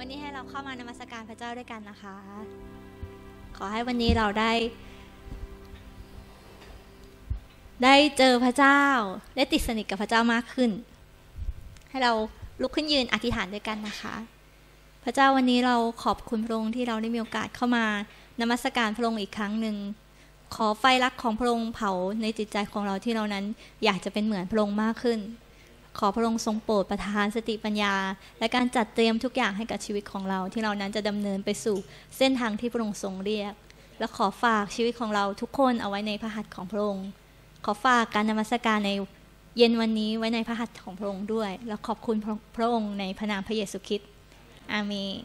วันนี้ให้เราเข้ามานมัสการพระเจ้าด้วยกันนะคะ ขอให้วันนี้เราได้ ได้เจอพระเจ้า ได้ติดสนิทกับพระเจ้ามากขึ้น ให้เราลุกขึ้นยืนอธิษฐานด้วยกันนะคะ พระเจ้าวันนี้เราขอบคุณพระองค์ที่เราได้มีโอกาสเข้ามานมัสการพระองค์อีกครั้งหนึ่งขอไฟรักของพระองค์เผาในจิตใจของเราที่เรานั้น อยากจะเป็นเหมือนพระองค์มากขึ้น ขอพระองค์ทรงโปรดประทานสติปัญญา และการจัดเตรียมทุกอย่างให้กับชีวิตของเราที่เรานั้นจะดำเนินไปสู่เส้นทางที่พระองค์ทรงเรียก และขอฝากชีวิตของเราทุกคนเอาไว้ในพระหัตถ์ของพระองค์ ขอฝากการนมัสการในเย็นวันนี้ไว้ในพระหัตถ์ของพระองค์ด้วย และขอบคุณพระองค์ในพระนามพระเยซูคริสต์อาเมน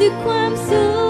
ด้วยความสุข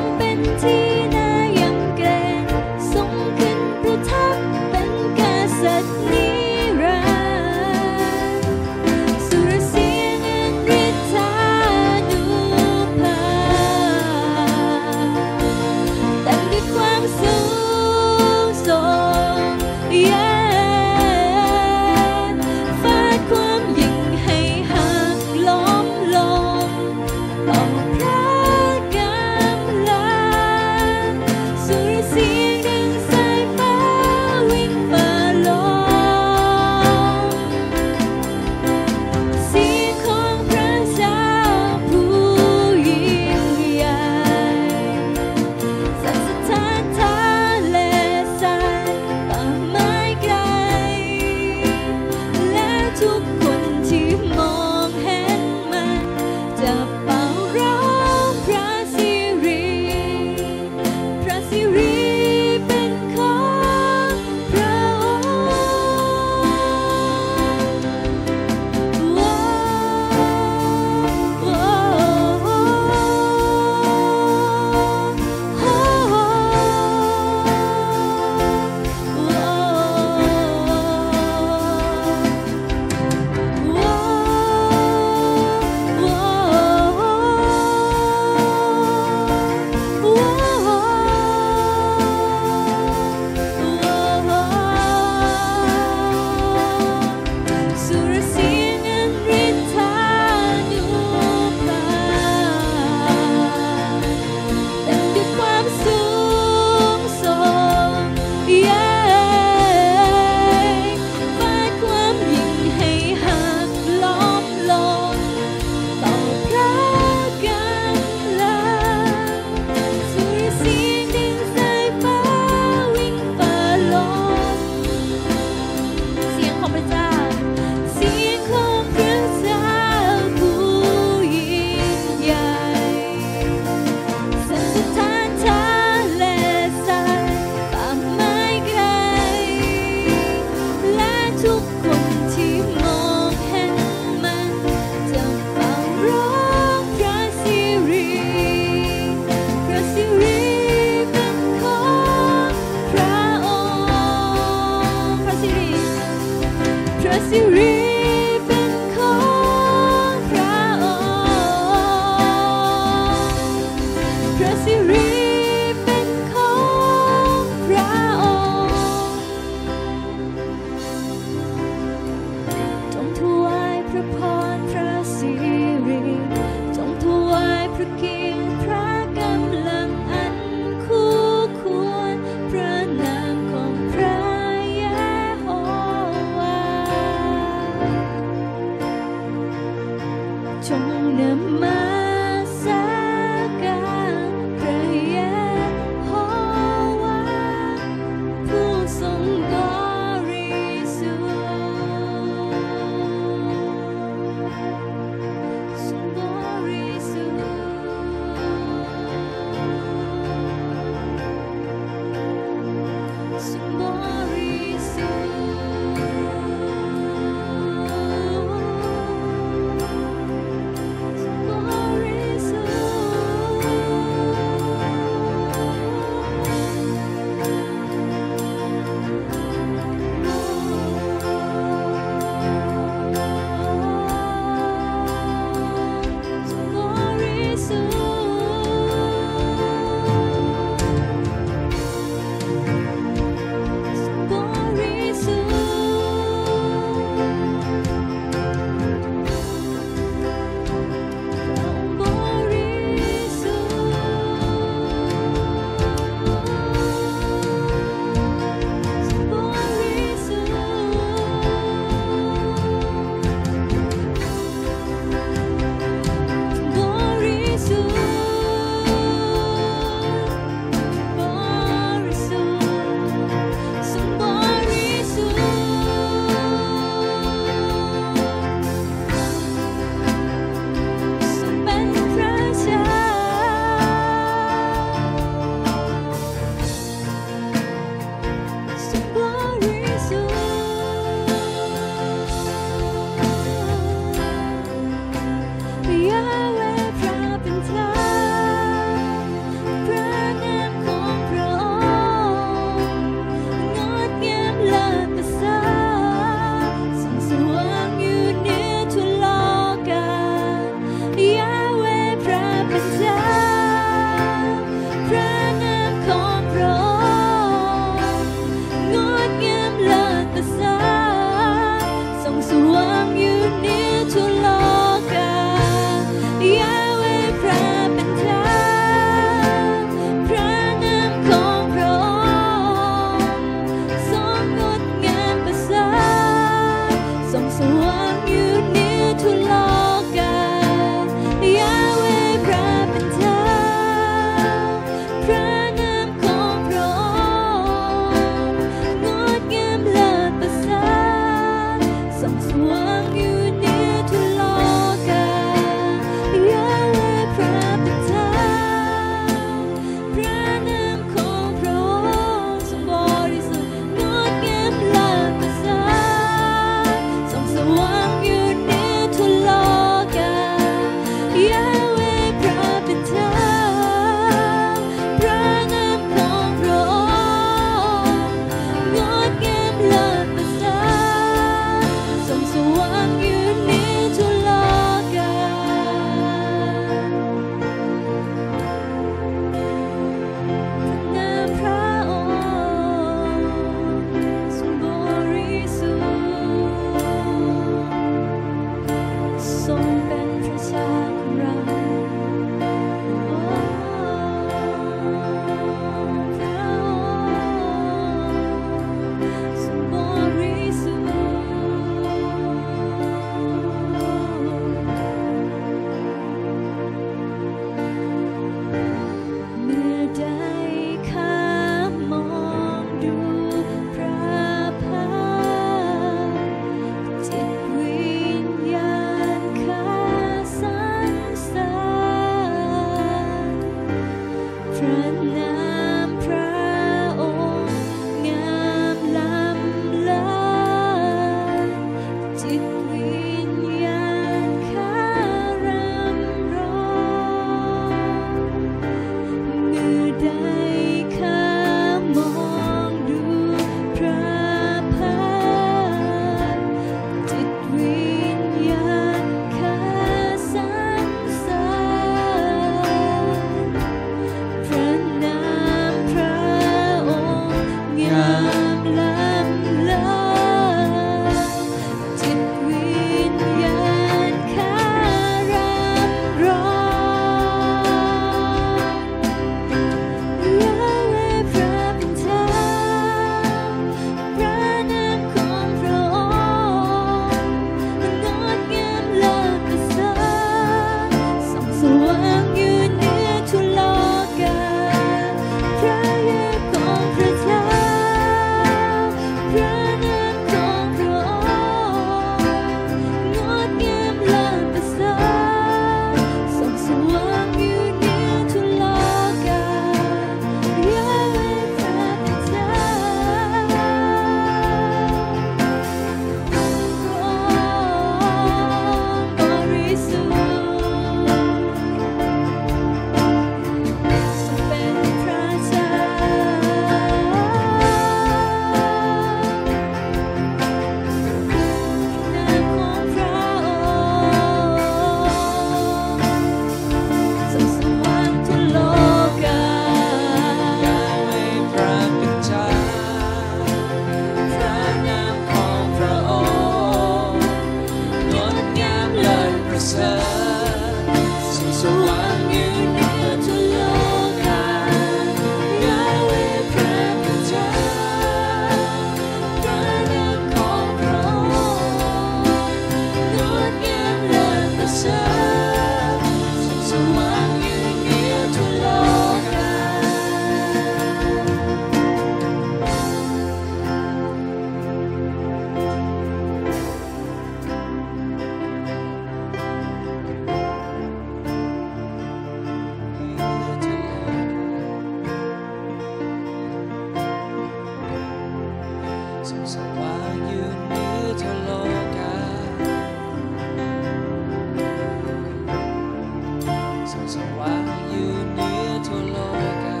สว่างอยู่เหนือทั่วโลกา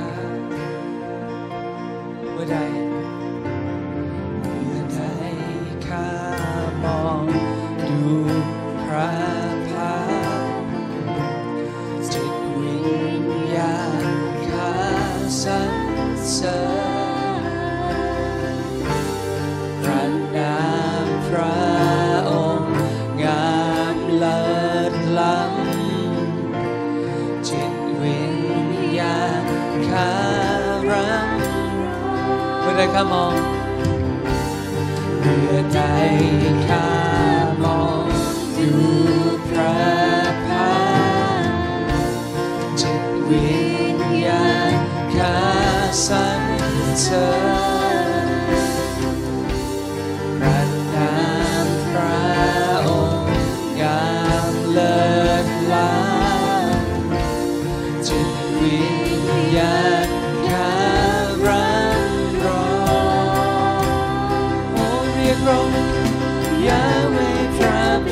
เมื่อใด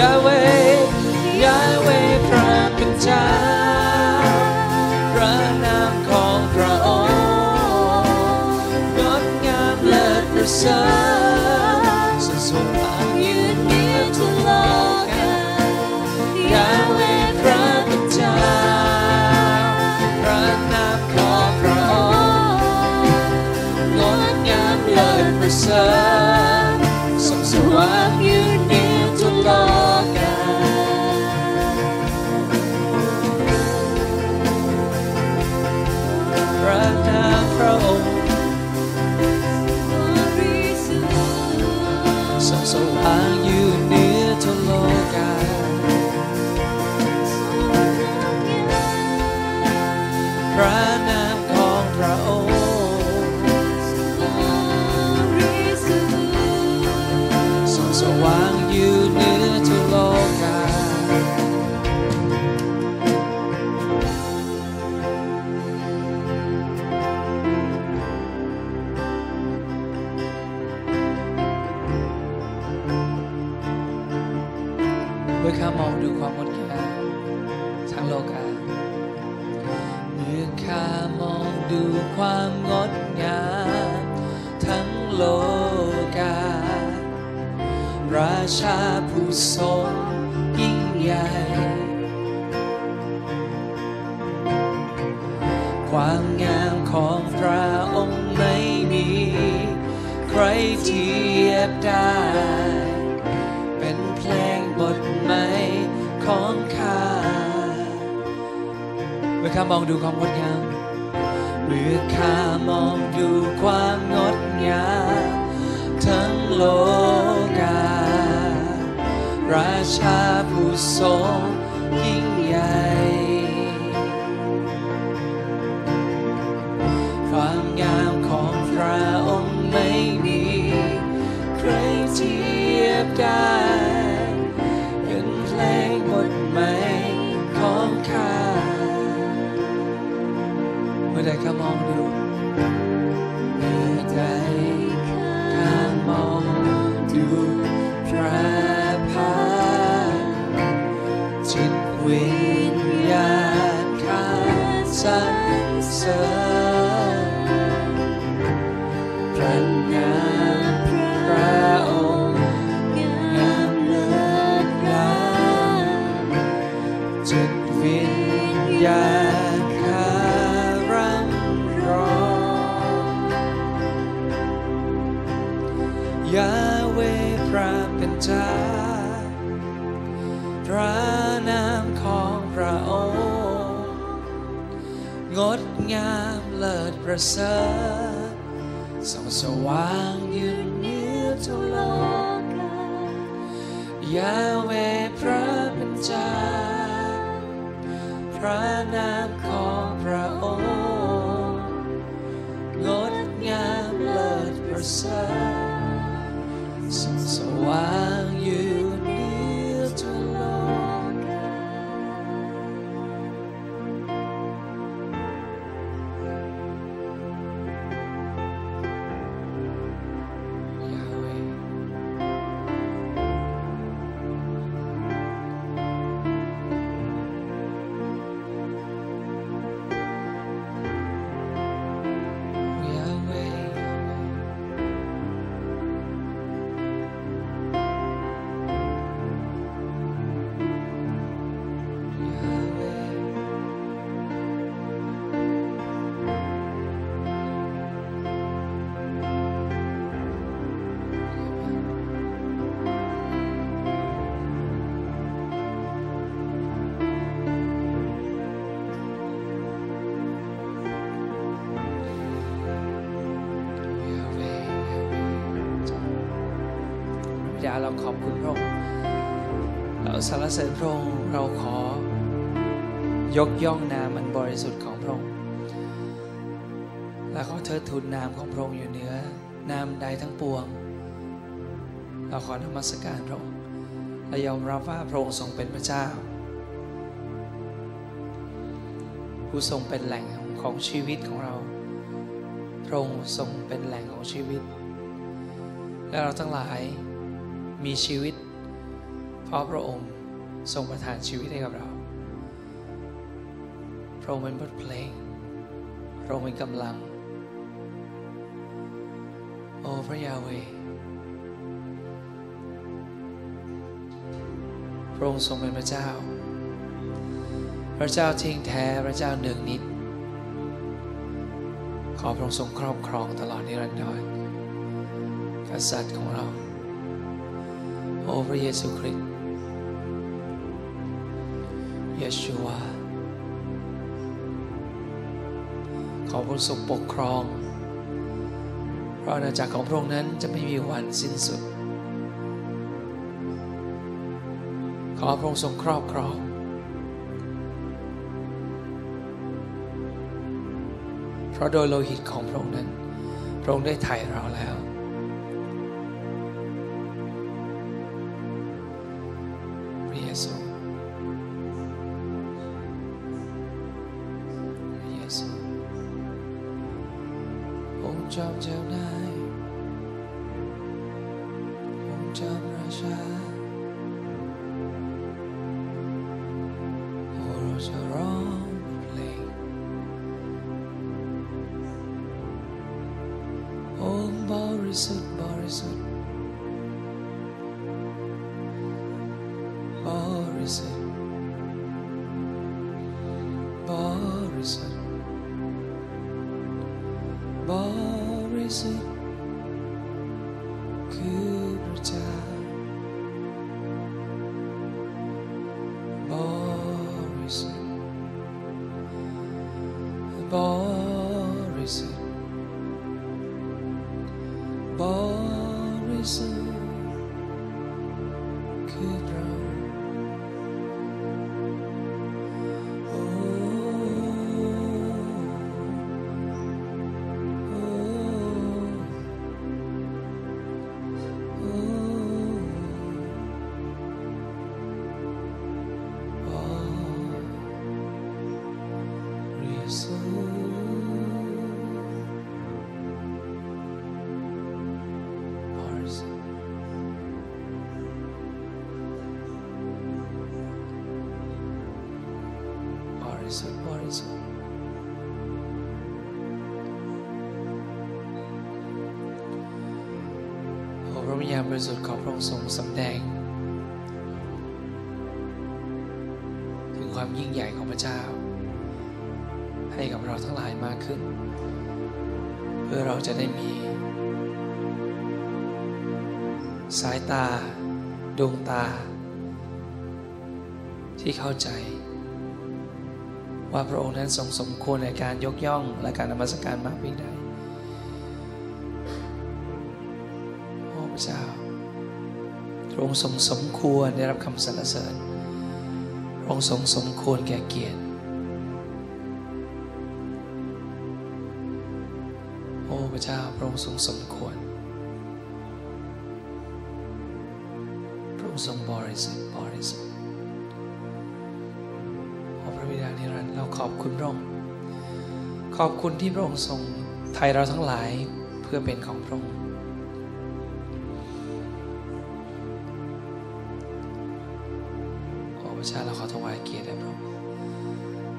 ยาเว ยาเวพระป็นจาพระนามของพระองค์งดงามเลิศประเสร โลกา ราชาผู้ทรงยิ่งใหญ่ ความงามของพระองค์ไม่มี ใครเทียบได้ เป็นเพลงบทใหม่ของข้าเมื่อข้ามองดูความงดงาม เมื่อข้ามองดูความงดงามทั้งโลกา ราชาผู้ทรงยิ่งใหญ่ความงามของพระองไม่มี ใครเทียบได้ Come on. ขอบคุณพระองค์เราสรรเสริญพระองค์เราขอยกย่องนามอันบริสุทธิ์ของพระองค์และขอเทิดทูนนามของพระองค์อยู่เหนือนามใดทั้งปวง เราขอนมัสการพระองค์และยอมรับว่าพระองค์ทรงเป็นพระเจ้า ผู้ทรงเป็นแหล่งของชีวิตของเรา พระองค์ทรงเป็นแหล่งของชีวิต และเราทั้งหลาย มีชีวิต เพราะพระองค์ทรงประทานชีวิตให้กับเรา พระองค์เป็นบทเพลง พระองค์เป็นกำลัง โอ้พระยาเว พระองค์ทรงเป็นพระเจ้า พระเจ้าทิ้งแท้ พระเจ้าหนึ่งนิด ขอพระองค์ทรงครอบครองตลอดนิรันดรกษัตริย์ของเรา โอ้พระเยซูคริสต์เยชูวาขอพระองค์ทรงปกครอง เพราะอาณาจักรของพระองค์นั้นจะไม่มีวันสิ้นสุด ขอพระองค์ทรงครอบครองเพราะโดยโลหิตของพระองค์นั้น พระองค์ได้ไถ่เราแล้ว ค์จอมราชาโอ้เร ระวิญญาณบริสุทธิ์ของพระองค์ทรงสำแดง ถึงความยิ่งใหญ่ของพระเจ้า ให้กับเราทั้งหลายมากขึ้น เพื่อเราจะได้มี สายตา ดวงตา ที่เข้าใจ ว่าพระองค์นั้นทรงสมควรในการยกย่องและการนมัสการมากเพียงใด ระองค์ทรงสมควรได้รับคำสรรเสริญพระองค์ทรงสมควรแก่เกียรติ โอ้พระเจ้าพระองค์ทรงสมควร พระองค์ทรงบริสุทธิ์บริสุทธิ์โอ้พระบิดานิรันดร์เราขอบคุณพระองค์ขอบคุณที่พระองค์ทรงไทยเราทั้งหลายเพื่อเป็นของพระองค์ พระเจ้าเราขอถวายเกียรติแด่พระองค์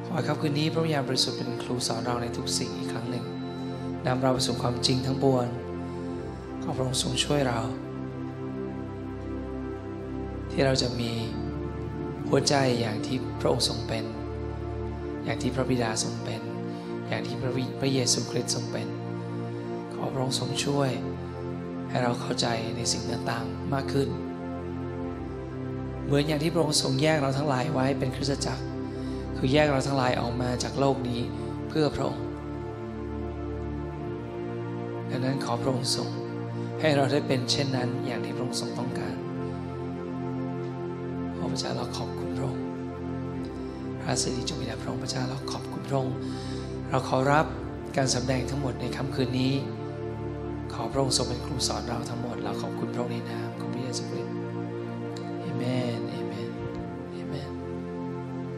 ขอให้ครับคืนนี้พระวิญญาณบริสุทธิ์เป็นครูสอนเราในทุกสิ่งอีกครั้งหนึ่งนำเราไปสู่ความจริงทั้งปวงขอพระองค์ทรงช่วยเรา ที่เราจะมีหัวใจอย่างที่พระองค์ทรงเป็น อย่างที่พระบิดาทรงเป็น อย่างที่พระวิพระเยซูคริสต์ทรงเป็น ขอพระองค์ทรงช่วย ให้เราเข้าใจในสิ่งต่างๆมากขึ้น เหมือนอย่างที่พระองค์ทรงแยกเราทั้งหลายไว้เป็นคริสตจักร คือแยกเราทั้งหลายออกมาจากโลกนี้เพื่อพระองค์ดังนั้นขอพระองค์ทรงให้เราได้เป็นเช่นนั้นอย่างที่พระองค์ทรงต้องการพระเจ้าเราขอบคุณพระองค์พระสิริจงมีแด่พระองค์พระเจ้าเราขอบคุณพระองค์เราขอรับการสำแดงทั้งหมดในค่ำคืนนี้ ขอพระองค์ทรงเป็นครูสอนเราทั้งหมดเราขอบคุณพระองค์ในนาม